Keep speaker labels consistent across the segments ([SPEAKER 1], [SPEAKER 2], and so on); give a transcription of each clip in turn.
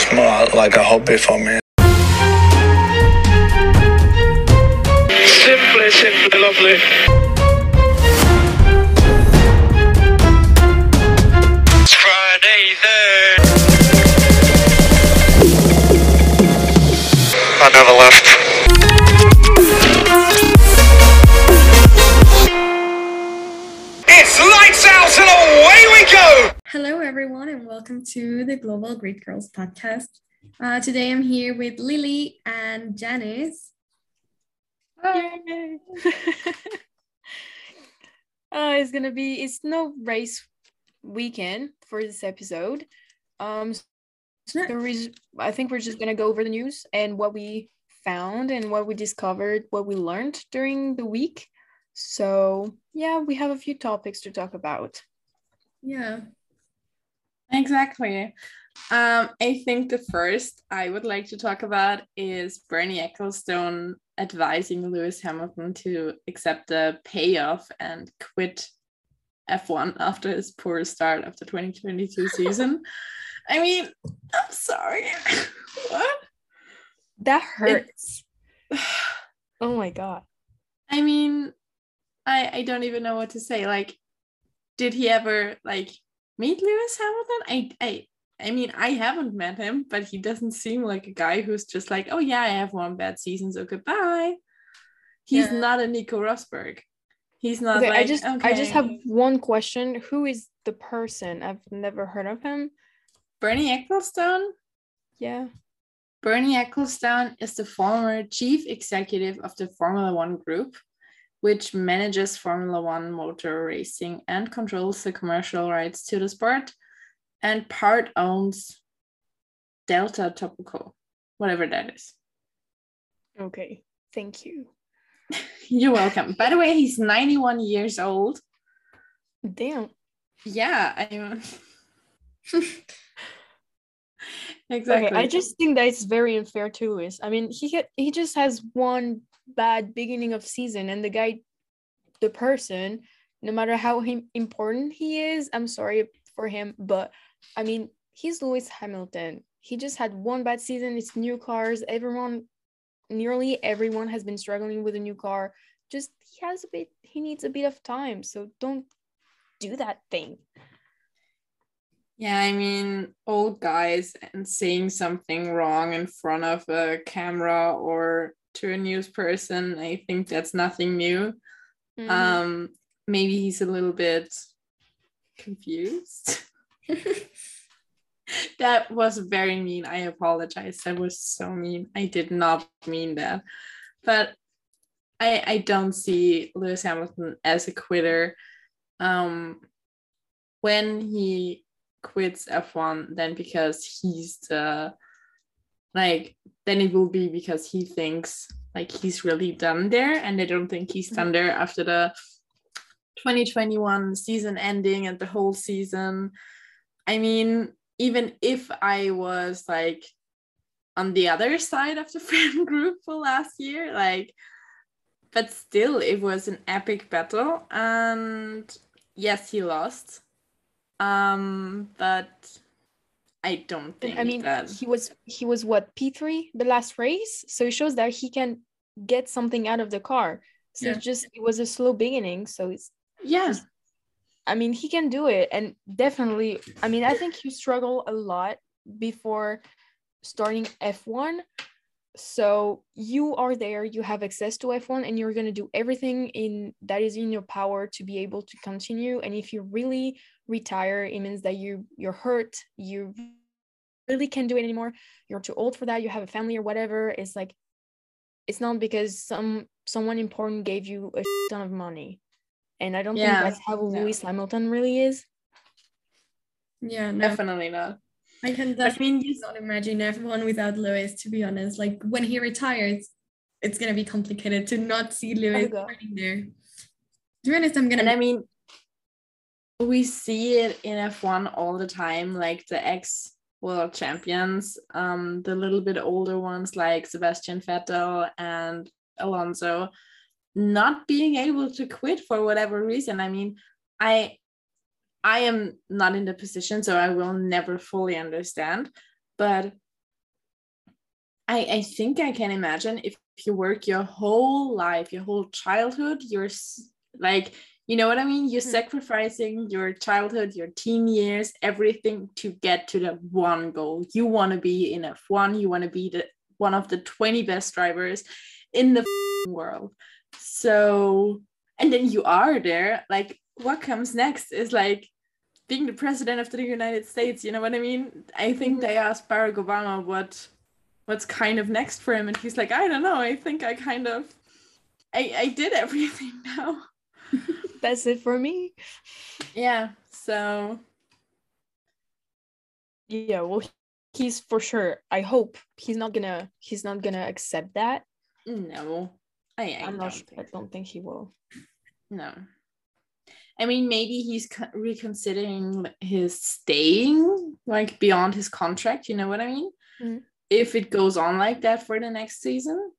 [SPEAKER 1] It's more like a hobby for me.
[SPEAKER 2] Simply, simply lovely. Friday then. I never left. It's lights out and away we go!
[SPEAKER 3] Hello, everyone, and welcome to the Global Grid Girls podcast. Uh, today I'm here with Lily and Janice.
[SPEAKER 4] Yay. uh, it's gonna be it's no race weekend for this episode. Um, so the reas- I think we're just gonna go over the news and what we found and what we discovered, what we learned during the week. So yeah, we have a few topics to talk about.
[SPEAKER 3] Yeah.
[SPEAKER 5] Exactly. Um, I think the first I would like to talk about is Bernie Ecclestone advising Lewis Hamilton to accept the payoff and quit F1 after his poor start of the 2022 season. I mean, I'm sorry. what?
[SPEAKER 4] That hurts. oh my god.
[SPEAKER 5] I mean, I I don't even know what to say. Like, did he ever like meet Lewis Hamilton? I I I mean, I haven't met him, but he doesn't seem like a guy who's just like, oh yeah, I have one bad season, so goodbye. He's
[SPEAKER 3] Yeah.
[SPEAKER 5] not a Nico Rosberg. He's not
[SPEAKER 4] Okay,
[SPEAKER 5] like
[SPEAKER 4] I just I just have one question. Who is the person? I've never heard of him.
[SPEAKER 5] Bernie Ecclestone.
[SPEAKER 4] Yeah.
[SPEAKER 5] Bernie Ecclestone is the former chief executive of the Formula One group, which manages Formula One motor racing and controls the commercial rights to the sport, and part owns Delta Topco, whatever that is.
[SPEAKER 4] Okay. Thank you.
[SPEAKER 5] You're welcome. By the way, he's 91 years old.
[SPEAKER 4] Damn.
[SPEAKER 5] Yeah, I'm. exactly.
[SPEAKER 4] Okay, I just think that it's very unfair to Lewis. I mean, he he just has one bad beginning of season, and the guy, the person, no matter how important he is, I'm sorry for him, but I mean, he's Lewis Hamilton. He just had one bad season. It's new cars. Everyone, nearly everyone, has been struggling with a new car. Just he has a bit. He needs a bit of time. So don't do that thing.
[SPEAKER 5] Yeah, I mean, old guys and saying something wrong in front of a camera or to a news person, I think that's nothing new.
[SPEAKER 4] Mhm.
[SPEAKER 5] Um, maybe he's a little bit confused. that was very mean. I apologize. That was so mean. I did not mean that. But I I don't see Lewis Hamilton as a quitter. Um, when he quits F1, then because he's the like then it will be because he thinks like he's really done there, and I don't think he's done there after the 2021 season ending and the whole season. I mean, even if I was like on the other side of the friend group for last year, like, but still, it was an epic battle. And yes, he lost. Um, but I don't think
[SPEAKER 4] I mean,
[SPEAKER 5] that.
[SPEAKER 4] he was he was what P three the last race, so it shows that he can get something out of the car. So
[SPEAKER 3] Yeah.
[SPEAKER 4] it's just it was a slow beginning, so it's
[SPEAKER 5] yeah,
[SPEAKER 4] I mean he can do it, and definitely I mean I think you struggle a lot before starting F one. So you are there, you have access to F1 and you're going to do everything in that is in your power to be able to continue and if you really retire it means that you you're hurt, you really can't do it anymore, you're too old for that, you have a family or whatever, it's like it's not because some someone important gave you a ton of money. And I don't
[SPEAKER 5] Yeah,
[SPEAKER 4] think that's how
[SPEAKER 5] no.
[SPEAKER 4] Lewis Hamilton really is.
[SPEAKER 3] Yeah, no.
[SPEAKER 5] definitely not.
[SPEAKER 3] I can
[SPEAKER 5] But I
[SPEAKER 3] definitely
[SPEAKER 5] mean, you
[SPEAKER 3] not imagine everyone without Lewis, to be honest. Like when he retires, it's gonna be complicated to not see oh
[SPEAKER 4] Lewis
[SPEAKER 3] running there. To be honest, I'm gonna
[SPEAKER 5] And I mean, we see it in F1 all the time, like the ex world champions, um, the little bit older ones like Sebastian Vettel and Alonso, not being able to quit for whatever reason. I mean, I I am not in the position, so I will never fully understand. But I, I think I can imagine if you work your whole life, your whole childhood, you're like, you know what I mean? You're
[SPEAKER 4] Mhm.
[SPEAKER 5] sacrificing your childhood, your teen years, everything to get to the one goal. You want to be in F1, you want to be the one of the 20 best drivers in the world. So, and then you are there. Like, what comes next is like being the president of the United States. You know what I mean? I think they asked Barack Obama what what's kind of next for him, and he's like, I don't know. I think I kind of I I did everything now.
[SPEAKER 4] That's it for me.
[SPEAKER 5] Yeah. So
[SPEAKER 4] Yeah, well, he's for sure. I hope he's not gonna. He's not gonna accept that.
[SPEAKER 5] no, I, I
[SPEAKER 4] I'm
[SPEAKER 5] don't.
[SPEAKER 4] Sure, I don't think he will.
[SPEAKER 5] no. I mean, maybe he's reconsidering his staying like beyond his contract. You know what I mean?
[SPEAKER 4] Mhm.
[SPEAKER 5] If it goes on like that for the next season,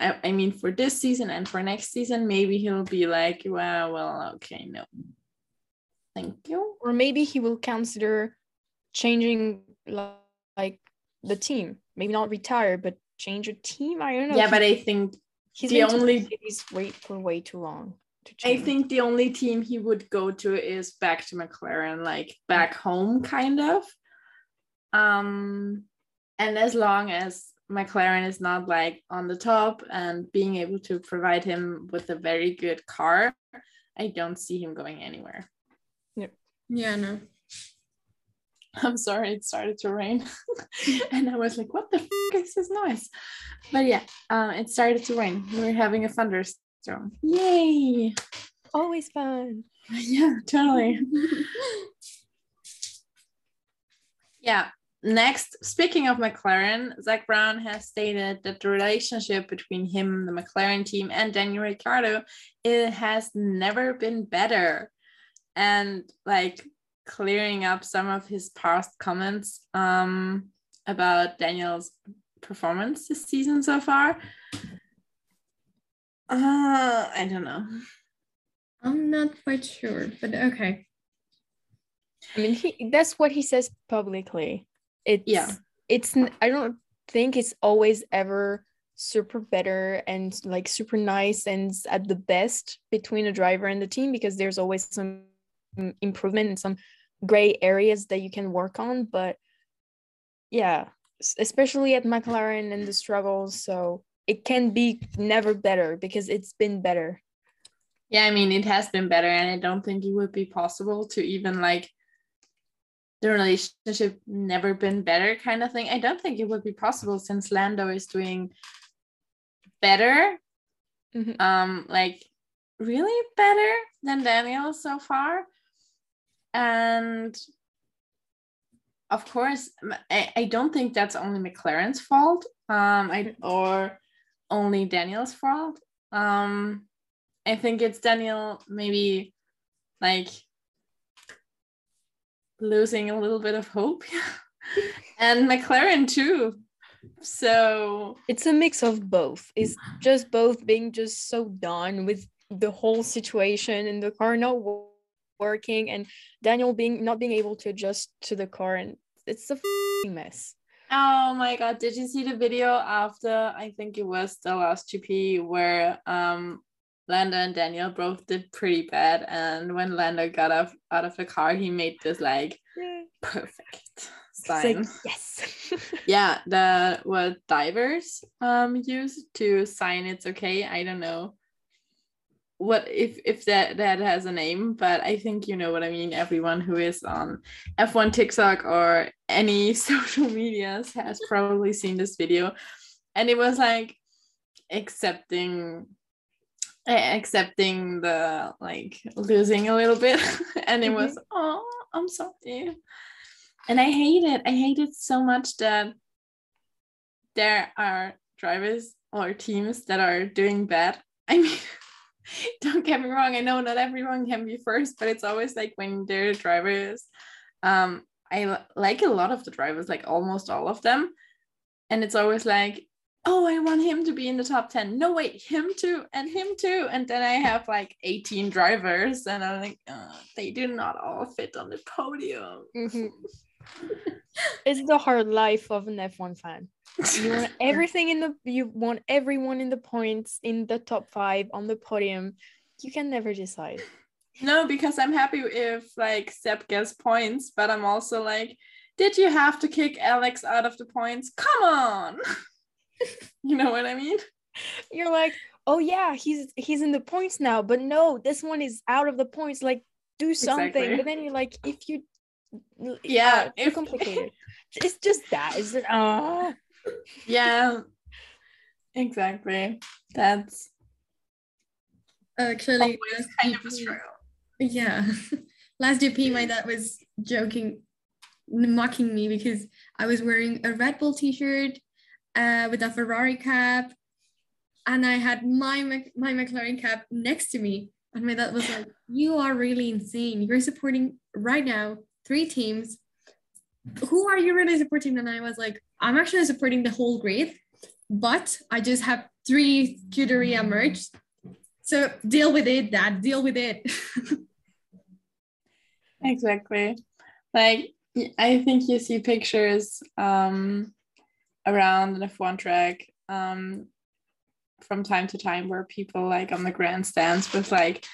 [SPEAKER 5] I, I mean, for this season and for next season, maybe he'll be like, well, well, okay, no, thank you.
[SPEAKER 4] Or maybe he will consider changing li- like the team. Maybe not retire, but change a team. I don't know.
[SPEAKER 5] Yeah, but I think
[SPEAKER 4] he's
[SPEAKER 5] the only-
[SPEAKER 4] Mercedes wait for way too long to
[SPEAKER 5] I think the only team he would go to is back to McLaren, like back home, kind of. Um, and as long as McLaren is not like on the top and being able to provide him with a very good car, I don't see him going anywhere. Yep.
[SPEAKER 3] Yeah, no.
[SPEAKER 5] I'm sorry, it started to rain, and I was like, "What the f- is this noise?" But yeah, um, it started to rain. We were having a thunderstorm. Yay!
[SPEAKER 4] Always fun.
[SPEAKER 5] Yeah, totally. Yeah. Next, speaking of McLaren, Zak Brown has stated that the relationship between him, the McLaren team, and Daniel Ricciardo, it has never been better. And like clearing up some of his past comments um, about Daniel's performance this season so far. Uh, I don't know.
[SPEAKER 3] I'm not quite sure, but okay.
[SPEAKER 4] I mean, he that's what he says publicly. It's
[SPEAKER 5] Yeah.
[SPEAKER 4] It's I don't think it's always ever super better and like super nice and at the best between a driver and the team because there's always some improvement and some gray areas that you can work on. But yeah, especially at McLaren and the struggles, so it can be never better because it's been better.
[SPEAKER 5] Yeah, I mean, it has been better, and I don't think it would be possible to even like the relationship never been better kind of thing. I don't think it would be possible since Lando is doing better,
[SPEAKER 4] Mhm.
[SPEAKER 5] um, like really better than Daniel so far. And of course, I, I don't think that's only McLaren's fault, um, I or only Daniel's fault. Um, I think it's Daniel maybe like losing a little bit of hope. And McLaren too. So
[SPEAKER 4] it's a mix of both. It's just both being just so done with the whole situation and the car not working and daniel being not being able to adjust to the car and it's a f***ing mess.
[SPEAKER 5] Oh my god, did you see the video after I think it was the last GP where um Lando and Daniel both did pretty bad and when Lando got off out of the car he made this like perfect sign.
[SPEAKER 4] like, yes.
[SPEAKER 5] Yeah the what divers um use to sign it's okay i don't know what if if that that has a name but i think you know what i mean. Everyone who is on f1 tiktok or any social medias has probably seen this video and it was like accepting accepting the like losing a little bit and it was oh i'm sorry and I hate it. I hate it so much that there are drivers or teams that are doing bad. I mean, don't get me wrong. I know not everyone can be first, but it's always like when there are drivers. Um, I like a lot of the drivers, like almost all of them, and it's always like, oh, I want him to be in the top ten. No, wait, him too, and him too, and then I have like eighteen drivers, and I'm like, uh, they do not all fit on the podium.
[SPEAKER 4] Mhm. it's the hard life of an F1 fan. You want everything in the you want everyone in the points in the top five on the podium. You can never decide.
[SPEAKER 5] No, because I'm happy if like Seb gets points, but I'm also like, did you have to kick Alex out of the points? Come on. you know what I mean?
[SPEAKER 4] You're like, oh yeah, he's he's in the points now, but no, this one is out of the points. Like, do something.
[SPEAKER 5] Exactly.
[SPEAKER 4] But then you're like, if you,
[SPEAKER 5] Yeah,
[SPEAKER 4] uh, too
[SPEAKER 5] if-
[SPEAKER 4] complicated. it's just that. It's just, uh,
[SPEAKER 5] Yeah. Exactly. That's
[SPEAKER 3] Actually,
[SPEAKER 5] always kind of a struggle.
[SPEAKER 3] Yeah. Last GP, my dad was joking, mocking me because I was wearing a Red Bull t shirt uh, with a Ferrari cap. And I had my, my McLaren cap next to me. And my dad was like, You are really insane. You're supporting right now three teams. Who are you really supporting? And I was like, I'm actually supporting the whole grid, but I just have three Scuderia merch. So deal with it, dad. Deal with it.
[SPEAKER 5] Exactly. Like I think you see pictures um around the F1 track um from time to time where people like on the grandstands with like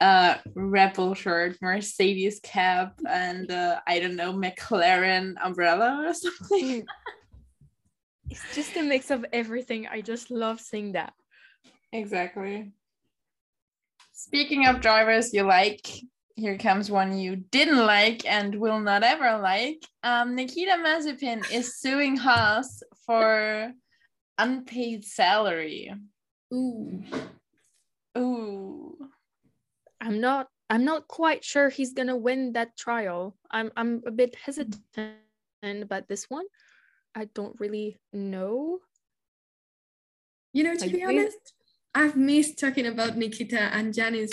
[SPEAKER 5] a Red Bull shirt, Mercedes cap, and uh, I don't know McLaren umbrella or something.
[SPEAKER 4] it's just a mix of everything. I just love seeing that.
[SPEAKER 5] Exactly. Speaking of drivers you like, here comes one you didn't like and will not ever like. Um, Nikita Mazepin is suing Haas for unpaid salary.
[SPEAKER 3] Ooh.
[SPEAKER 5] Ooh.
[SPEAKER 4] I'm not I'm not quite sure he's gonna win that trial. I'm I'm a bit hesitant about this one. I don't really know.
[SPEAKER 3] You know, to
[SPEAKER 4] Like,
[SPEAKER 3] be honest, I've missed talking about Nikita and Janice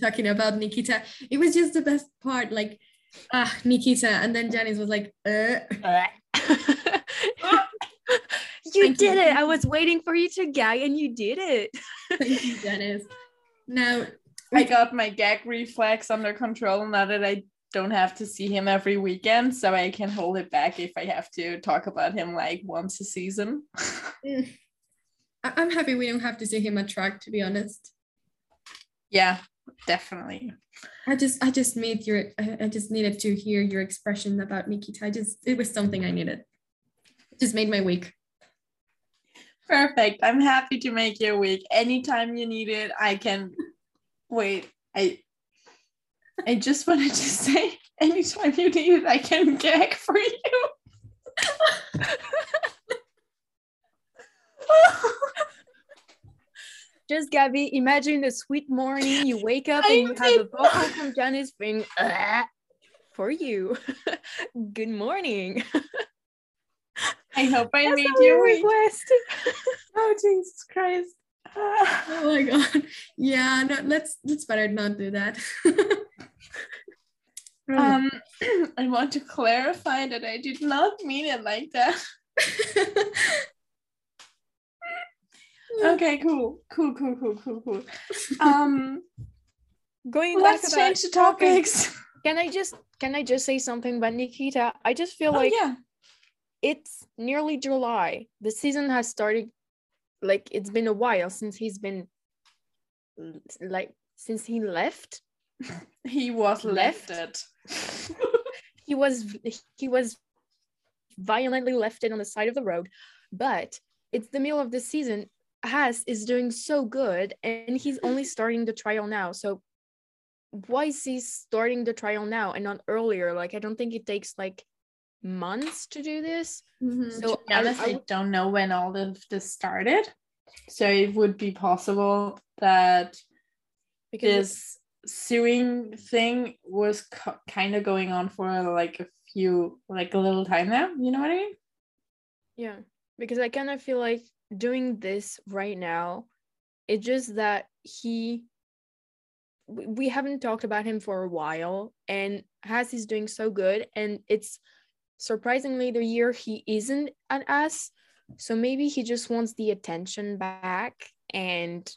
[SPEAKER 3] talking about Nikita. It was just the best part, like, ah, Nikita. And then Janice was like, uh.
[SPEAKER 4] you
[SPEAKER 3] Thank
[SPEAKER 4] did
[SPEAKER 3] you.
[SPEAKER 4] it. I was waiting for you to gag and you did it.
[SPEAKER 3] Thank you, Dennis. Now,
[SPEAKER 5] I got my gag reflex under control now that I don't have to see him every weekend, so I can hold it back if I have to talk about him like once a season.
[SPEAKER 3] mm, I- I'm happy we don't have to see him at track, to be honest.
[SPEAKER 5] yeah, definitely.
[SPEAKER 3] I just, I just made your, I I just needed to hear your expression about Nikita. I just, it was something I needed. It just made my week.
[SPEAKER 5] Perfect. I'm happy to make your week. Anytime you need it, I can wait. I I just wanted to say anytime you need it, I can gag for you.
[SPEAKER 4] Just Gabby, imagine a sweet morning. You wake up
[SPEAKER 5] I
[SPEAKER 4] and you have a
[SPEAKER 5] did
[SPEAKER 4] vocal from Janice being for you. Good morning.
[SPEAKER 5] I hope I
[SPEAKER 4] That's
[SPEAKER 5] made your
[SPEAKER 4] request.
[SPEAKER 5] Oh Jesus Christ.
[SPEAKER 3] Oh my god. Yeah, no, let's let's better not do that.
[SPEAKER 5] Um I want to clarify that I did not mean it like that. Okay, cool. Cool, cool, cool, cool, cool. Um
[SPEAKER 4] Going
[SPEAKER 5] let's
[SPEAKER 4] back
[SPEAKER 5] change the topics.
[SPEAKER 4] Can I just can I just say something about Nikita? I just feel
[SPEAKER 5] Oh
[SPEAKER 4] like
[SPEAKER 5] yeah.
[SPEAKER 4] It's nearly July. The season has started like it's been a while since he's been like since he left.
[SPEAKER 5] He was
[SPEAKER 4] Left?
[SPEAKER 5] lefted.
[SPEAKER 4] He was he was violently lefted on the side of the road, but it's the middle of the season. Haas is doing so good and he's only starting the trial now. So why is he starting the trial now and not earlier? Like I don't think it takes like months to do this.
[SPEAKER 3] Mhm.
[SPEAKER 4] So
[SPEAKER 5] to be honest,
[SPEAKER 4] I,
[SPEAKER 5] I,
[SPEAKER 4] I
[SPEAKER 5] don't know when all of this started. So it would be possible that
[SPEAKER 4] because
[SPEAKER 5] this suing thing was co- kind of going on for like a few, like a little time now. You know what I mean?
[SPEAKER 4] Yeah, because I kind of feel like doing this right now, it's just that he, we we haven't talked about him for a while, and has he's doing so good, and it's surprisingly the year he isn't at us. So maybe he just wants the attention back, and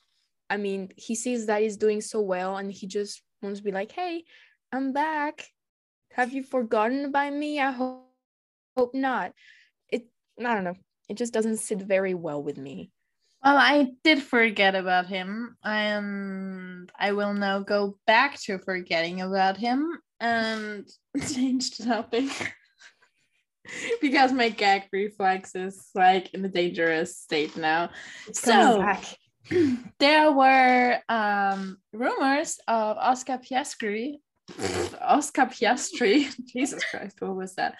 [SPEAKER 4] I mean, he sees that he's doing so well, and he just wants to be like, "Hey, I'm back." have you forgotten about me? I hope hope not. It I don't know. It just doesn't sit very well with me.
[SPEAKER 5] Well, I did forget about him, and I will now go back to forgetting about him and change the topic because my gag reflex is like in a dangerous state now. So there were um, rumors of Oscar Piastri, Oscar Piastri, Jesus Christ, what was that?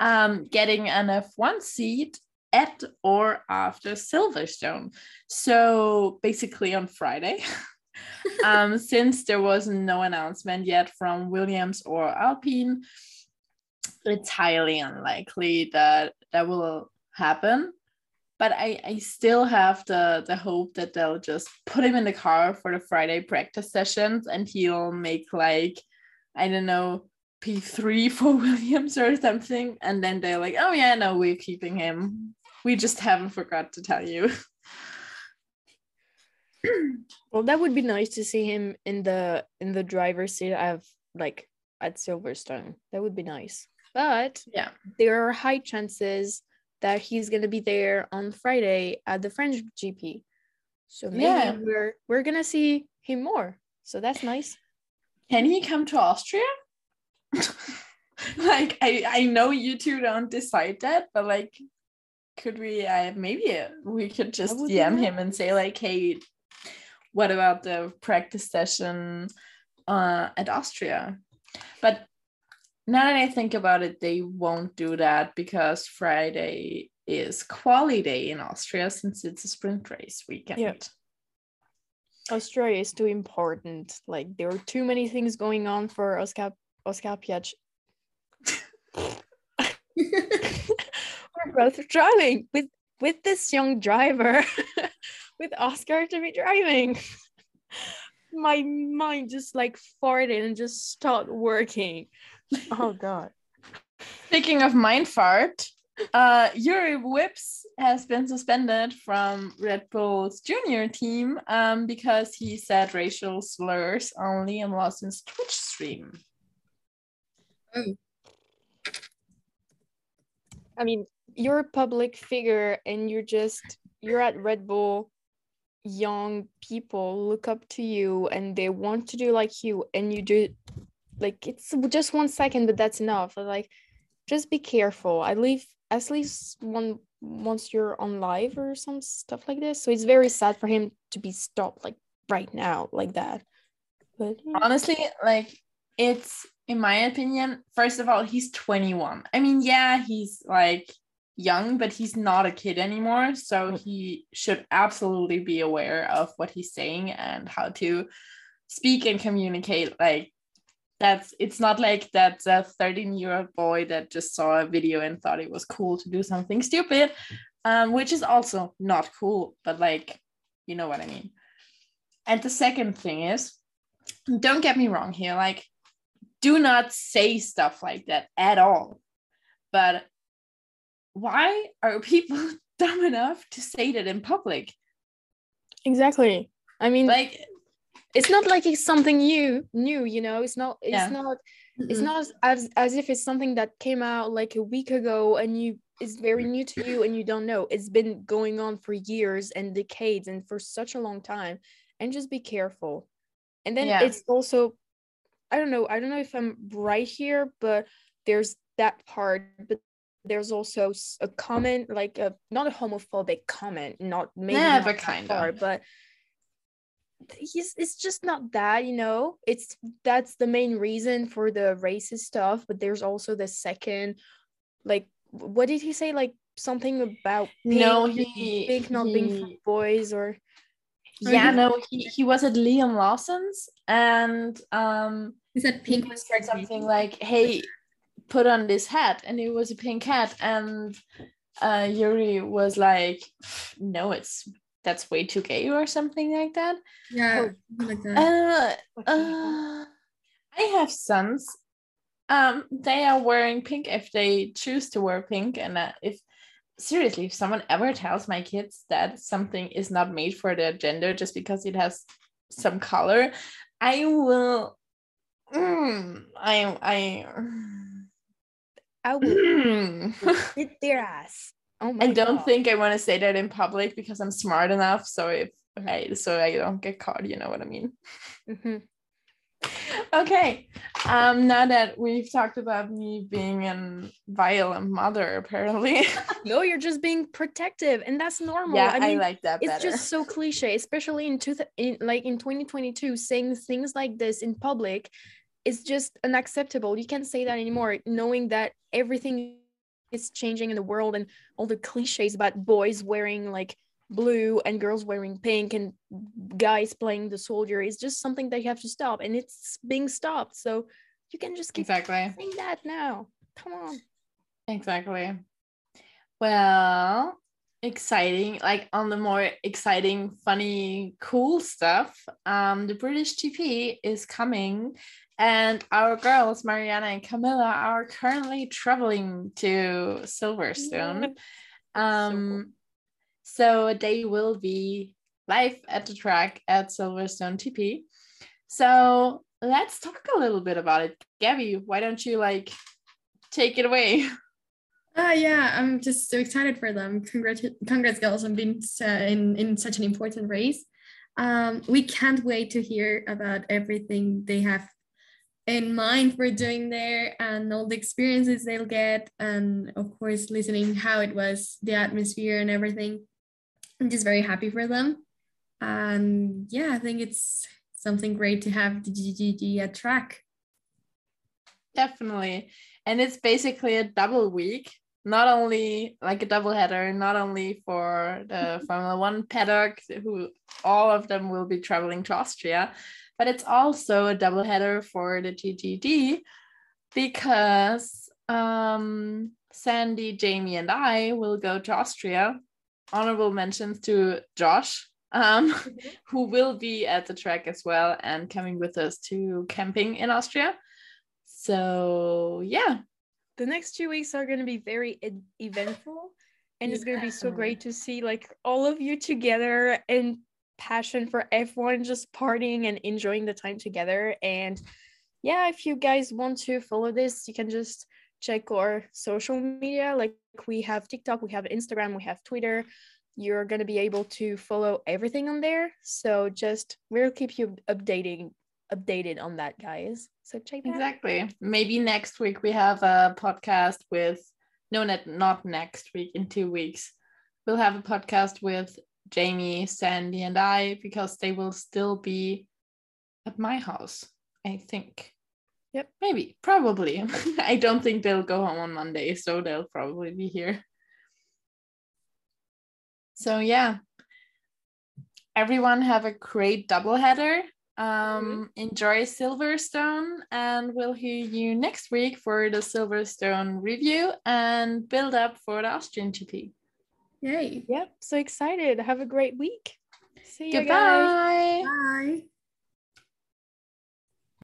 [SPEAKER 5] Um, getting an F1 seat at or after Silverstone. So basically on Friday. um, since there was no announcement yet from Williams or Alpine, it's highly unlikely that that will happen. But I, I still have the, the hope that they'll just put him in the car for the Friday practice sessions and he'll make like, I don't know, P3 for Williams or something. And then they're like, oh yeah, no, we're keeping him. We just haven't forgot to tell you.
[SPEAKER 4] well, that would be nice to see him in the in the driver's seat of like at Silverstone. That would be nice. But
[SPEAKER 5] yeah,
[SPEAKER 4] there are high chances that he's gonna be there on Friday at the French GP. So maybe
[SPEAKER 5] Yeah.
[SPEAKER 4] we're we're gonna see him more. So that's nice.
[SPEAKER 5] Can he come to Austria? like I, I know you two don't decide that, but like could we uh, maybe we could just DM him and say like, hey, what about the practice session uh at Austria? But now that I think about it, they won't do that because Friday is quali day in Austria since it's a sprint race weekend.
[SPEAKER 4] Yeah. Australia is too important. Like there are too many things going on for Oscar Oscar Piach. We're both driving with with this young driver, with Oscar to be driving. My mind just like farted and just stopped working. Oh god.
[SPEAKER 5] Speaking of mind fart, uh, Jüri Vips has been suspended from Red Bull's junior team um, because he said racial slurs only on Liam Lawson's Twitch stream. Oh.
[SPEAKER 4] I mean, you're a public figure and you're just you're at Red Bull. Young people look up to you and they want to do like you, and you do like it's just one second, but that's enough. Like, just be careful. At least at least one once you're on live or some stuff like this. So it's very sad for him to be stopped like right now, like that. But yeah.
[SPEAKER 5] Honestly, like it's in my opinion, first of all, he's 21. I mean, yeah, he's like young, but he's not a kid anymore. So mm. he should absolutely be aware of what he's saying and how to speak and communicate. Like, that's it's not like that's a 13 year old boy that just saw a video and thought it was cool to do something stupid, um, which is also not cool, but like, you know what I mean. And the second thing is, don't get me wrong here, like, do not say stuff like that at all. But why are people dumb enough to say that in public?
[SPEAKER 4] exactly. I mean,
[SPEAKER 5] Like,
[SPEAKER 4] it's not like it's something new new you know it's not it's
[SPEAKER 5] Yeah.
[SPEAKER 4] not it's
[SPEAKER 3] Mm-mm.
[SPEAKER 4] not as as if it's something that came out like a week ago and you it's very new to you and you don't know it's been going on for years and decades and for such a long time and just be careful and then
[SPEAKER 5] Yeah.
[SPEAKER 4] it's also i don't know i don't know if i'm right here but there's that part but there's also a comment like a not a homophobic comment not maybe
[SPEAKER 5] Yeah,
[SPEAKER 4] not
[SPEAKER 5] but kinda.
[SPEAKER 4] far, but he's it's just not that you know? It's that's the main reason for the racist stuff but there's also the second like what did he say? Like something about pink,
[SPEAKER 5] No, he-
[SPEAKER 4] pink not being for boys or
[SPEAKER 5] yeah, no, he, he was at Liam Lawson's and um
[SPEAKER 3] He said
[SPEAKER 5] he
[SPEAKER 3] pink was
[SPEAKER 5] said something like, "Hey, put on this hat," and it was a pink hat, and uh, Jüri was like, "No, it's that's way too gay," or something like that.
[SPEAKER 3] Yeah, like that.
[SPEAKER 5] Uh, uh, I have sons. Um, they are wearing pink if they choose to wear pink, and uh, if seriously, if someone ever tells my kids that something is not made for their gender just because it has some color, I will mm, I I
[SPEAKER 4] I will hit their ass. Oh my
[SPEAKER 5] I don't
[SPEAKER 4] God.
[SPEAKER 5] think I want to say that in public because I'm smart enough. So if I so I don't get caught, you know what I mean.
[SPEAKER 4] Mhm.
[SPEAKER 5] Okay. Um, now that we've talked about me being a violent mother, apparently.
[SPEAKER 4] No, you're just being protective, and that's normal.
[SPEAKER 5] yeah,
[SPEAKER 4] I mean,
[SPEAKER 5] like that
[SPEAKER 4] it's just so cliche, especially in two in like in 2022, saying things like this in public is just unacceptable. You can't say that anymore, knowing that everything is changing in the world and all the cliches about boys wearing like blue and girls wearing pink and guys playing the soldier is just something that you have to stop, and it's being stopped. So you can just keep
[SPEAKER 5] exactly.
[SPEAKER 4] saying that now. Come on.
[SPEAKER 5] Exactly. Well, exciting. Like on the more exciting, funny, cool stuff, um, the British GP is coming, and our girls, Mariana and Camilla, are currently traveling to Silverstone. Um, so they will be live at the track at Silverstone GP. So let's talk a little bit about it. Gabby, why don't you like take it away?
[SPEAKER 3] Ah, yeah, I'm just so excited for them. Congrats, congrats, girls, on being uh, in, in such an important race. Um, we can't wait to hear about everything they have in mind for doing there and all the experiences they'll get. And of course, listening how it was, the atmosphere and everything. I'm just very happy for them. And yeah, I think it's something great to have the GGG at track.
[SPEAKER 5] Definitely. And it's basically a double week, not only like a double header, not only for the Formula One paddock, who all of them will be traveling to Austria, but it's also a double header for the GGG because um, Sandy, Jamie, and I will go to Austria. Honorable mentions to Josh, um, who will be at the track as well and coming with us to camping in Austria. So yeah,
[SPEAKER 4] the next two weeks are going to be very eventful and it's going to be so great to see like all of you together and passion for f1 just partying and enjoying the time together. And yeah if you guys want to follow this you can just check our social media. Like we have tiktok we have instagram we have twitter. You're going to be able to follow everything on there. So just we'll keep you updating updated on that guys. So check that
[SPEAKER 5] exactly. Maybe next week we have a podcast with no, not next week. In two weeks, we'll have a podcast with Jamie, Sandy, and I because they will still be at my house. I think.
[SPEAKER 4] Yep.
[SPEAKER 5] Maybe. Probably. I don't think they'll go home on Monday, so they'll probably be here. So yeah. Everyone have a great doubleheader um, enjoy Silverstone, and we'll hear you next week for the Silverstone review and build up for the Austrian GP.
[SPEAKER 3] Yay.
[SPEAKER 4] Yep, so excited. Have a great week. See you guys.
[SPEAKER 5] Goodbye.
[SPEAKER 3] Bye.